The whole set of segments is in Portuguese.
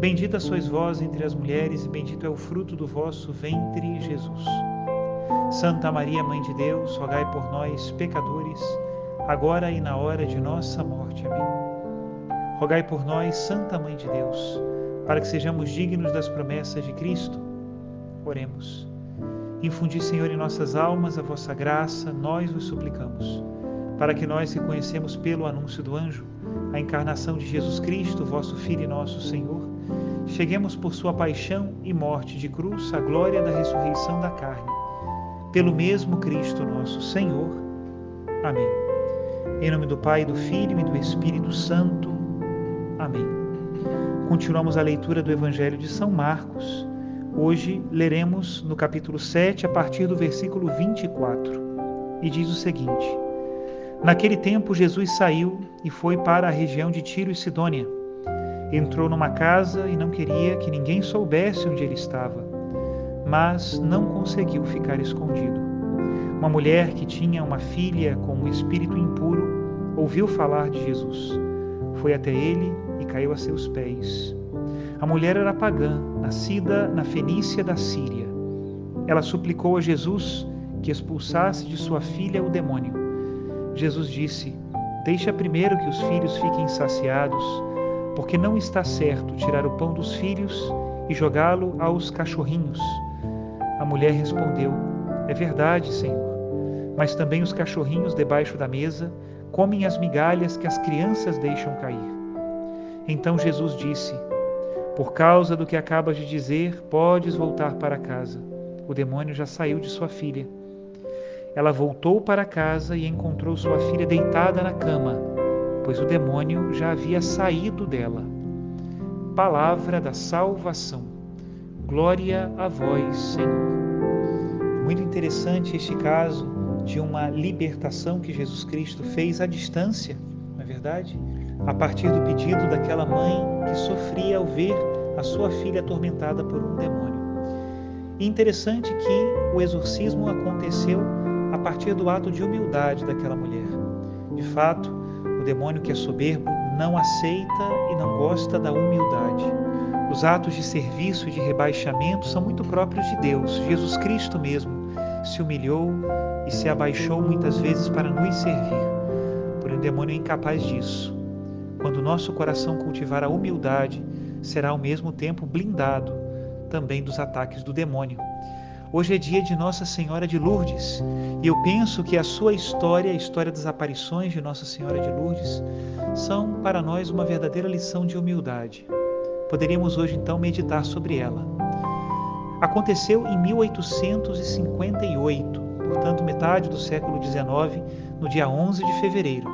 Bendita sois vós entre as mulheres, e bendito é o fruto do vosso ventre, Jesus. Santa Maria, Mãe de Deus, rogai por nós, pecadores, agora e na hora de nossa morte. Amém. Rogai por nós, Santa Mãe de Deus, para que sejamos dignos das promessas de Cristo. Oremos. Infundi, Senhor, em nossas almas a vossa graça, nós vos suplicamos, para que nós que conhecemos pelo anúncio do anjo a encarnação de Jesus Cristo, vosso Filho e nosso Senhor, cheguemos por sua paixão e morte de cruz à glória da ressurreição da carne. Pelo mesmo Cristo nosso Senhor. Amém. Em nome do Pai, do Filho e do Espírito Santo. Amém. Continuamos a leitura do Evangelho de São Marcos. Hoje leremos no capítulo 7, a partir do versículo 24. E diz o seguinte: Naquele tempo, Jesus saiu e foi para a região de Tiro e Sidônia Entrou numa casa e não queria que ninguém soubesse onde ele estava, mas não conseguiu ficar escondido. Uma mulher que tinha uma filha com um espírito impuro ouviu falar de Jesus. Foi até ele e caiu a seus pés. A mulher era pagã, nascida na Fenícia da Síria. Ela suplicou a Jesus que expulsasse de sua filha o demônio. Jesus disse: Deixa primeiro que os filhos fiquem saciados porque não está certo tirar o pão dos filhos e jogá-lo aos cachorrinhos. A mulher respondeu: É verdade, Senhor, mas também os cachorrinhos debaixo da mesa comem as migalhas que as crianças deixam cair. Então Jesus disse: Por causa do que acabas de dizer, podes voltar para casa. O demônio já saiu de sua filha. Ela voltou para casa e encontrou sua filha deitada na cama pois o demônio já havia saído dela. Palavra da salvação. Glória a vós, Senhor. Muito interessante este caso de uma libertação que Jesus Cristo fez à distância, não é verdade? A partir do pedido daquela mãe que sofria ao ver a sua filha atormentada por um demônio. Interessante que o exorcismo aconteceu a partir do ato de humildade daquela mulher. De fato, demônio que é soberbo não aceita e não gosta da humildade. Os atos de serviço e de rebaixamento são muito próprios de Deus. Jesus Cristo mesmo se humilhou e se abaixou muitas vezes para nos servir. Porém, o demônio é incapaz disso. Quando nosso coração cultivar a humildade, será ao mesmo tempo blindado também dos ataques do demônio. Hoje é dia de Nossa Senhora de Lourdes e eu penso que a sua história, a história das aparições de Nossa Senhora de Lourdes, são para nós uma verdadeira lição de humildade. Poderíamos hoje então meditar sobre ela. Aconteceu em 1858, portanto, metade do século XIX, no dia 11 de fevereiro.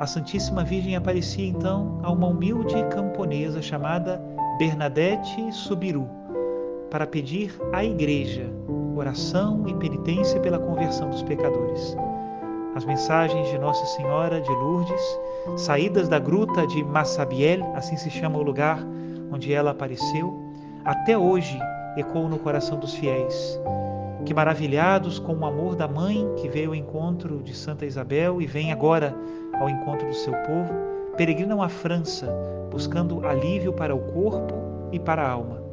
A Santíssima Virgem aparecia então a uma humilde camponesa chamada Bernadette Subiru para pedir à Igreja oração e penitência pela conversão dos pecadores. As mensagens de Nossa Senhora de Lourdes, saídas da gruta de Massabiel, assim se chama o lugar onde ela apareceu, até hoje ecoam no coração dos fiéis, que maravilhados com o amor da mãe que veio ao encontro de Santa Isabel e vem agora ao encontro do seu povo, peregrinam à França, buscando alívio para o corpo e para a alma.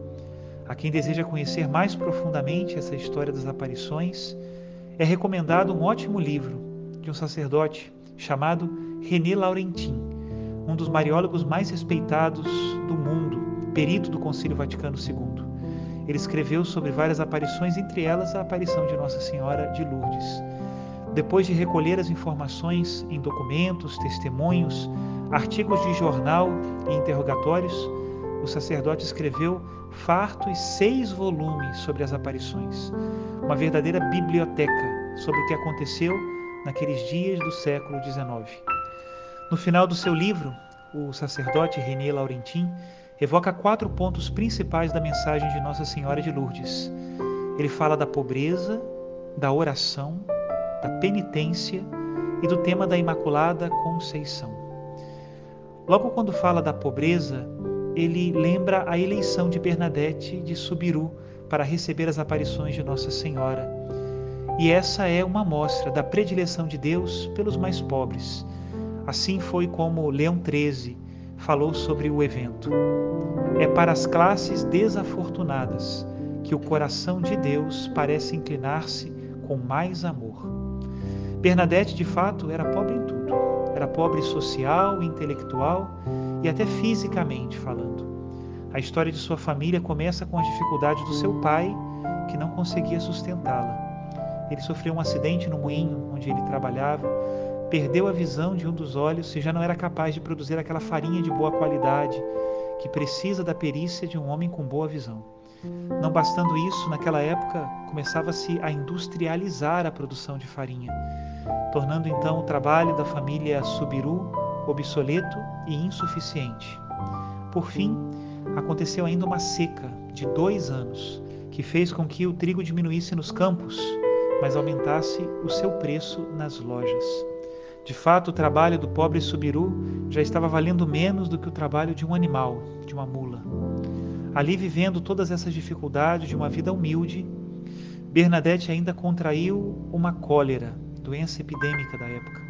A quem deseja conhecer mais profundamente essa história das aparições, é recomendado um ótimo livro de um sacerdote chamado René Laurentin, um dos mariólogos mais respeitados do mundo, perito do Concílio Vaticano II. Ele escreveu sobre várias aparições, entre elas a aparição de Nossa Senhora de Lourdes. Depois de recolher as informações em documentos, testemunhos, artigos de jornal e interrogatórios, o sacerdote escreveu fartos seis volumes sobre as aparições, uma verdadeira biblioteca sobre o que aconteceu naqueles dias do século XIX. No final do seu livro, o sacerdote René Laurentin evoca quatro pontos principais da mensagem de Nossa Senhora de Lourdes. Ele fala da pobreza, da oração, da penitência e do tema da Imaculada Conceição. Logo quando fala da pobreza, ele lembra a eleição de Bernadette de Subiru para receber as aparições de Nossa Senhora. E essa é uma mostra da predileção de Deus pelos mais pobres. Assim foi como Leão XIII falou sobre o evento. É para as classes desafortunadas que o coração de Deus parece inclinar-se com mais amor. Bernadette, de fato, era pobre em tudo. Era pobre social, intelectual e até fisicamente falando. A história de sua família começa com as dificuldades do seu pai, que não conseguia sustentá-la. Ele sofreu um acidente no moinho onde ele trabalhava, perdeu a visão de um dos olhos e já não era capaz de produzir aquela farinha de boa qualidade que precisa da perícia de um homem com boa visão. Não bastando isso, naquela época começava-se a industrializar a produção de farinha, tornando então o trabalho da família Subiru obsoleto e insuficiente. Por fim, aconteceu ainda uma seca de dois anos, que fez com que o trigo diminuísse nos campos, mas aumentasse o seu preço nas lojas. De fato, o trabalho do pobre Subiru já estava valendo menos do que o trabalho de um animal, de uma mula. Ali, vivendo todas essas dificuldades de uma vida humilde, Bernadette ainda contraiu uma cólera, doença epidêmica da época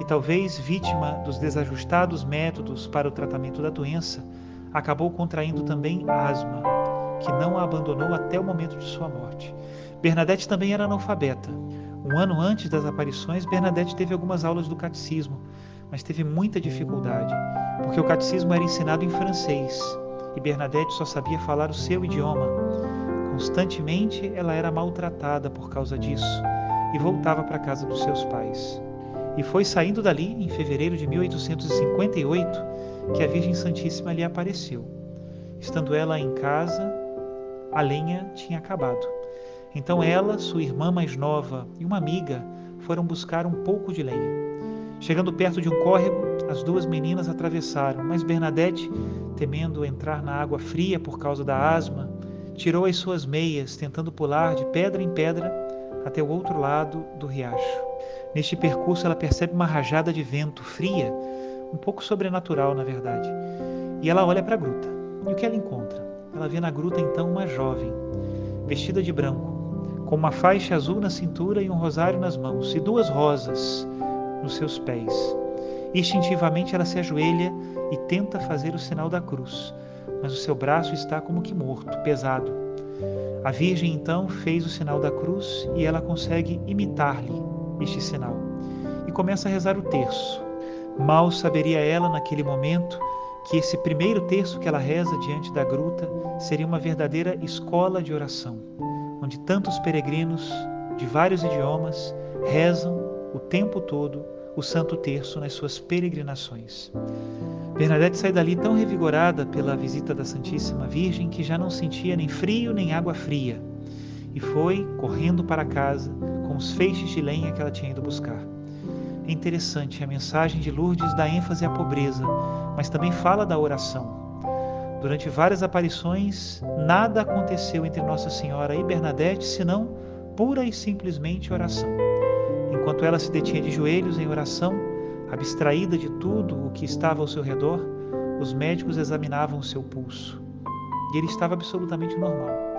e talvez vítima dos desajustados métodos para o tratamento da doença, acabou contraindo também asma, que não a abandonou até o momento de sua morte. Bernadette também era analfabeta. Um ano antes das aparições, Bernadette teve algumas aulas do catecismo, mas teve muita dificuldade, porque o catecismo era ensinado em francês e Bernadette só sabia falar o seu idioma. Constantemente ela era maltratada por causa disso e voltava para a casa dos seus pais. E foi saindo dali, em fevereiro de 1858, que a Virgem Santíssima lhe apareceu. Estando ela em casa, a lenha tinha acabado. Então ela, sua irmã mais nova e uma amiga foram buscar um pouco de lenha. Chegando perto de um córrego, as duas meninas atravessaram, mas Bernadette, temendo entrar na água fria por causa da asma, tirou as suas meias, tentando pular de pedra em pedra até o outro lado do riacho. Neste percurso, ela percebe uma rajada de vento fria, um pouco sobrenatural, na verdade. E ela olha para a gruta. E o que ela encontra? Ela vê na gruta então uma jovem, vestida de branco, com uma faixa azul na cintura e um rosário nas mãos, e duas rosas nos seus pés. Instintivamente ela se ajoelha e tenta fazer o sinal da cruz, mas o seu braço está como que morto, pesado. A Virgem então fez o sinal da cruz e ela consegue imitar-lhe este sinal e começa a rezar o terço. Mal saberia ela naquele momento que esse primeiro terço que ela reza diante da gruta seria uma verdadeira escola de oração, onde tantos peregrinos de vários idiomas rezam o tempo todo o Santo Terço nas suas peregrinações. Bernadette sai dali tão revigorada pela visita da Santíssima Virgem que já não sentia nem frio nem água fria e foi correndo para casa com os feixes de lenha que ela tinha ido buscar. É interessante, a mensagem de Lourdes dá ênfase à pobreza, mas também fala da oração. Durante várias aparições, nada aconteceu entre Nossa Senhora e Bernadette senão pura e simplesmente oração. Enquanto ela se detinha de joelhos em oração, abstraída de tudo o que estava ao seu redor, os médicos examinavam seu pulso. E ele estava absolutamente normal.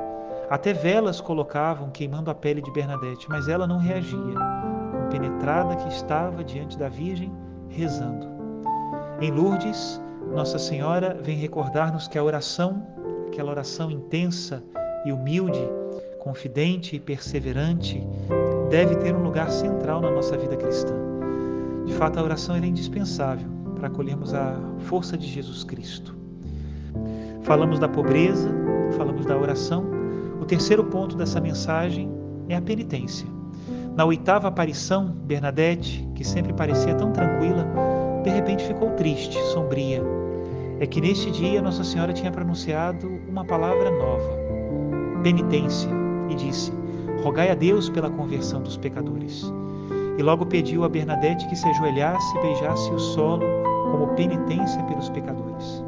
Até velas colocavam queimando a pele de Bernadette, mas ela não reagia, compenetrada que estava diante da Virgem, rezando. Em Lourdes, Nossa Senhora vem recordar-nos que a oração, aquela oração intensa e humilde, confidente e perseverante, deve ter um lugar central na nossa vida cristã. De fato, a oração é indispensável para acolhermos a força de Jesus Cristo. Falamos da pobreza, falamos da oração, O terceiro ponto dessa mensagem é a penitência. Na oitava aparição, Bernadette, que sempre parecia tão tranquila, de repente ficou triste, sombria. É que neste dia Nossa Senhora tinha pronunciado uma palavra nova, penitência, e disse: Rogai a Deus pela conversão dos pecadores. E logo pediu a Bernadette que se ajoelhasse e beijasse o solo como penitência pelos pecadores.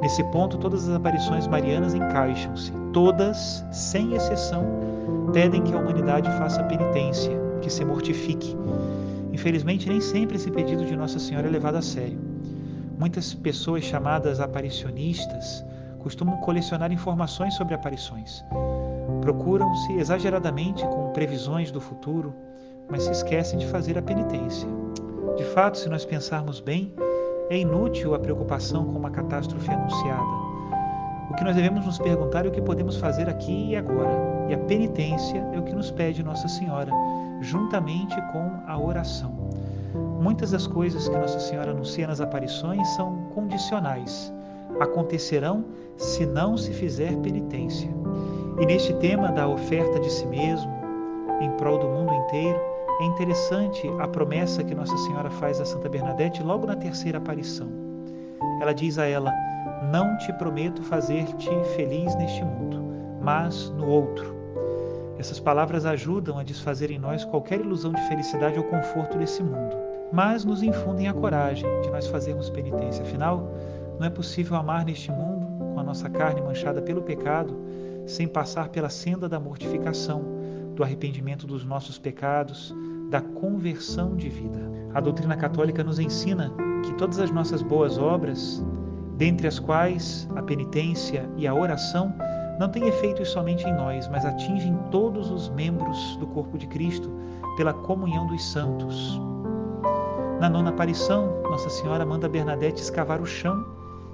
Nesse ponto, todas as aparições marianas encaixam-se. Todas, sem exceção, pedem que a humanidade faça penitência, que se mortifique. Infelizmente, nem sempre esse pedido de Nossa Senhora é levado a sério. Muitas pessoas chamadas aparicionistas costumam colecionar informações sobre aparições. Procuram-se exageradamente com previsões do futuro, mas se esquecem de fazer a penitência. De fato, se nós pensarmos bem, é inútil a preocupação com uma catástrofe anunciada. O que nós devemos nos perguntar é o que podemos fazer aqui e agora. E a penitência é o que nos pede Nossa Senhora, juntamente com a oração. Muitas das coisas que Nossa Senhora anuncia nas aparições são condicionais. Acontecerão se não se fizer penitência. E neste tema da oferta de si mesmo, em prol do mundo inteiro, é interessante a promessa que Nossa Senhora faz a Santa Bernadette logo na terceira aparição. Ela diz a ela: Não te prometo fazer-te feliz neste mundo, mas no outro. Essas palavras ajudam a desfazer em nós qualquer ilusão de felicidade ou conforto desse mundo, mas nos infundem a coragem de nós fazermos penitência. Afinal, não é possível amar neste mundo, com a nossa carne manchada pelo pecado, sem passar pela senda da mortificação, do arrependimento dos nossos pecados, da conversão de vida. A doutrina católica nos ensina que todas as nossas boas obras, dentre as quais a penitência e a oração, não têm efeitos somente em nós, mas atingem todos os membros do corpo de Cristo pela comunhão dos santos. Na nona aparição, Nossa Senhora manda Bernadette escavar o chão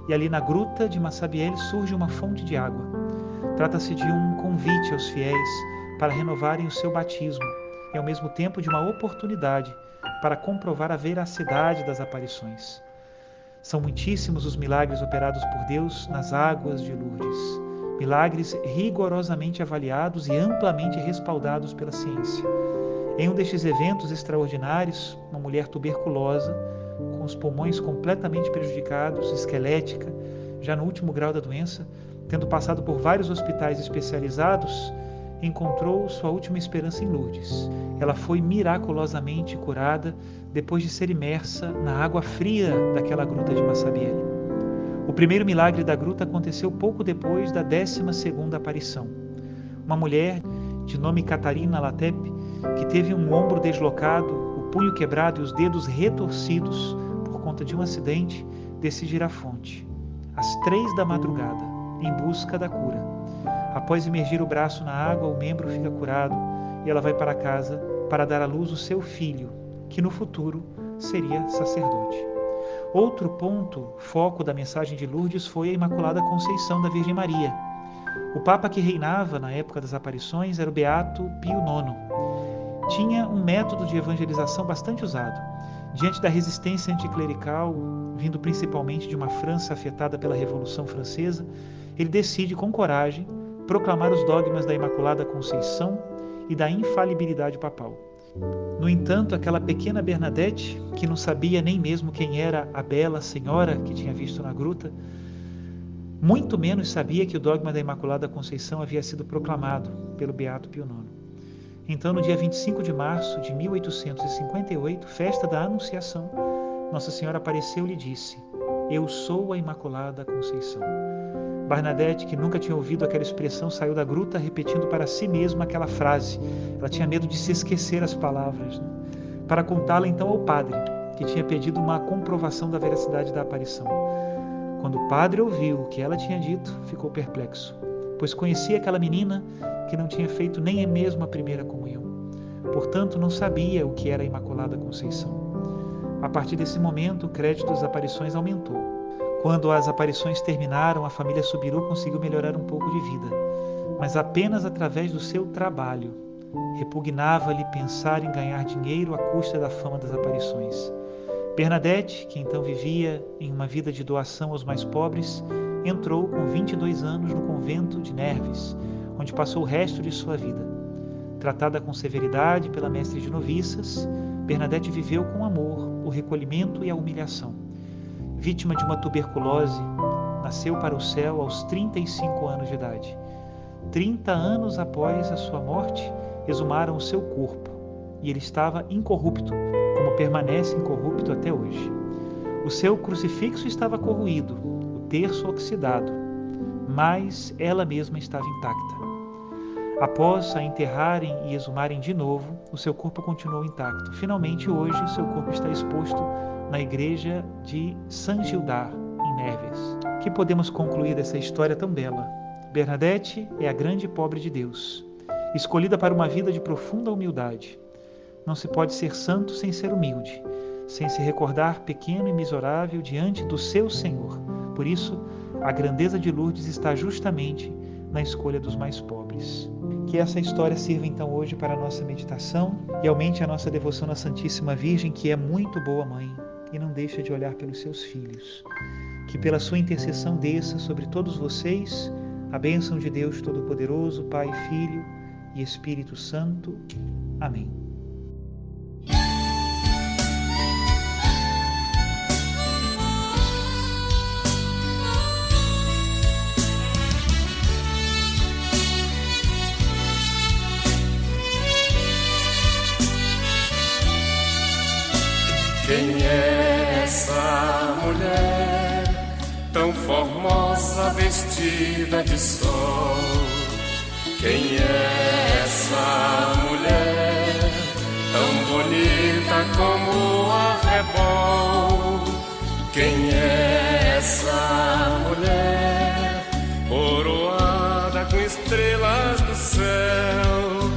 e ali na gruta de Massabielle surge uma fonte de água. Trata-se de um convite aos fiéis para renovarem o seu batismo e, ao mesmo tempo, de uma oportunidade para comprovar a veracidade das aparições. São muitíssimos os milagres operados por Deus nas águas de Lourdes, milagres rigorosamente avaliados e amplamente respaldados pela ciência. Em um destes eventos extraordinários, uma mulher tuberculosa, com os pulmões completamente prejudicados, esquelética, já no último grau da doença, tendo passado por vários hospitais especializados, encontrou sua última esperança em Lourdes. Ela foi miraculosamente curada depois de ser imersa na água fria daquela gruta de Massabielle. O primeiro milagre da gruta aconteceu pouco depois da décima segunda aparição. Uma mulher, de nome Catarina Latep, que teve um ombro deslocado, o punho quebrado e os dedos retorcidos por conta de um acidente, decide ir à fonte, às três da madrugada, em busca da cura. Após imergir o braço na água, o membro fica curado e ela vai para casa para dar à luz o seu filho, que no futuro seria sacerdote. Outro ponto, foco da mensagem de Lourdes, foi a Imaculada Conceição da Virgem Maria. O Papa que reinava na época das aparições era o Beato Pio IX. Tinha um método de evangelização bastante usado. Diante da resistência anticlerical, vindo principalmente de uma França afetada pela Revolução Francesa, ele decide com coragem proclamar os dogmas da Imaculada Conceição e da infalibilidade papal. No entanto, aquela pequena Bernadette, que não sabia nem mesmo quem era a bela senhora que tinha visto na gruta, muito menos sabia que o dogma da Imaculada Conceição havia sido proclamado pelo Beato Pio IX. Então, no dia 25 de março de 1858, festa da Anunciação, Nossa Senhora apareceu e lhe disse: Eu sou a Imaculada Conceição. Barnadette, que nunca tinha ouvido aquela expressão, saiu da gruta repetindo para si mesma aquela frase. Ela tinha medo de se esquecer as palavras. Né? Para contá-la então ao padre, que tinha pedido uma comprovação da veracidade da aparição. Quando o padre ouviu o que ela tinha dito, ficou perplexo, pois conhecia aquela menina que não tinha feito nem mesmo a primeira comunhão. Portanto, não sabia o que era a Imaculada Conceição. A partir desse momento, o crédito das aparições aumentou. Quando as aparições terminaram, a família Subiru conseguiu melhorar um pouco de vida, mas apenas através do seu trabalho. Repugnava-lhe pensar em ganhar dinheiro à custa da fama das aparições. Bernadette, que então vivia em uma vida de doação aos mais pobres, entrou com 22 anos no convento de Nerves, onde passou o resto de sua vida. Tratada com severidade pela mestre de noviças, Bernadette viveu com amor o recolhimento e a humilhação. Vítima de uma tuberculose, nasceu para o céu aos 35 anos de idade. 30 anos após a sua morte, exumaram o seu corpo e ele estava incorrupto, como permanece incorrupto até hoje. O seu crucifixo estava corroído, o terço oxidado, mas ela mesma estava intacta. Após a enterrarem e exumarem de novo, o seu corpo continuou intacto. Finalmente, hoje, seu corpo está exposto na igreja de San Gildar, em Neves. Que podemos concluir dessa história tão bela? Bernadette é a grande pobre de Deus, escolhida para uma vida de profunda humildade. Não se pode ser santo sem ser humilde, sem se recordar pequeno e miserável diante do seu Senhor. Por isso, a grandeza de Lourdes está justamente na escolha dos mais pobres. Que essa história sirva então hoje para a nossa meditação e aumente a nossa devoção à Santíssima Virgem, que é muito boa mãe e não deixa de olhar pelos seus filhos. Que pela sua intercessão desça sobre todos vocês a bênção de Deus Todo-Poderoso, Pai, Filho e Espírito Santo. Amém. Formosa, vestida de sol? Quem é essa mulher tão bonita como a rebol? Quem é essa mulher coroada com estrelas do céu?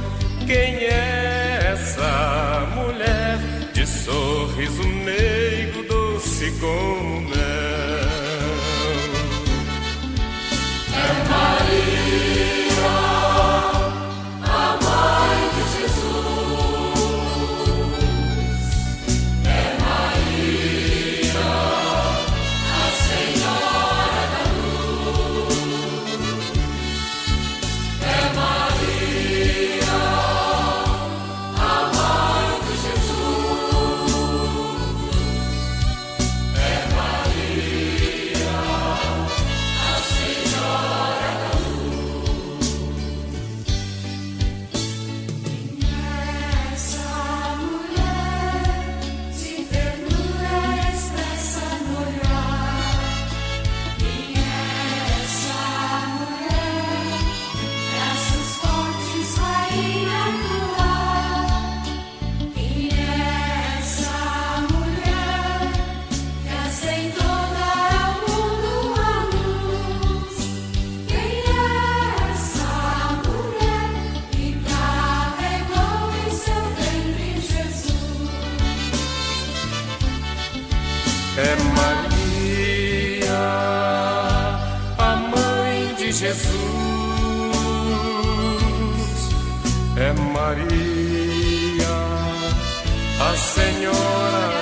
Quem é essa mulher de sorriso meigo, doce como É Maria, a mãe de Jesus. É Maria, a Senhora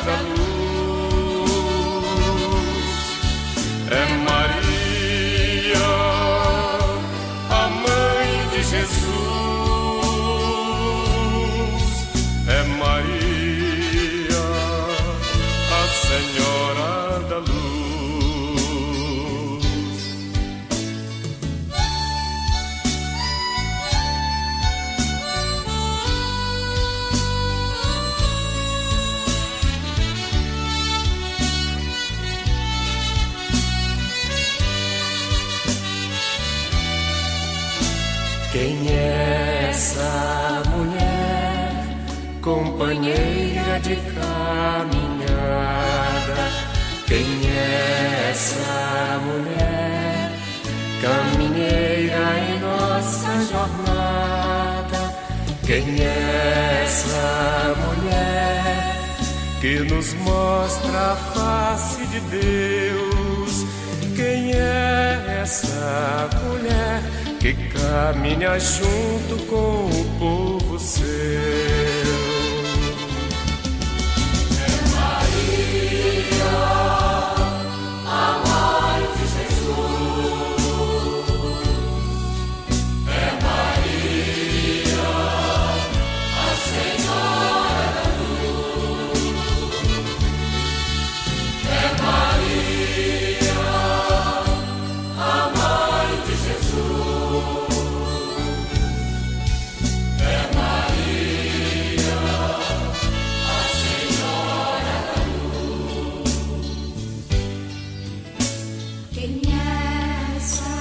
companheira de caminhada? Quem é essa mulher, caminheira em nossa jornada? Quem é essa mulher que nos mostra a face de Deus? Quem é essa mulher que caminha junto com o povo seu? Kenyasa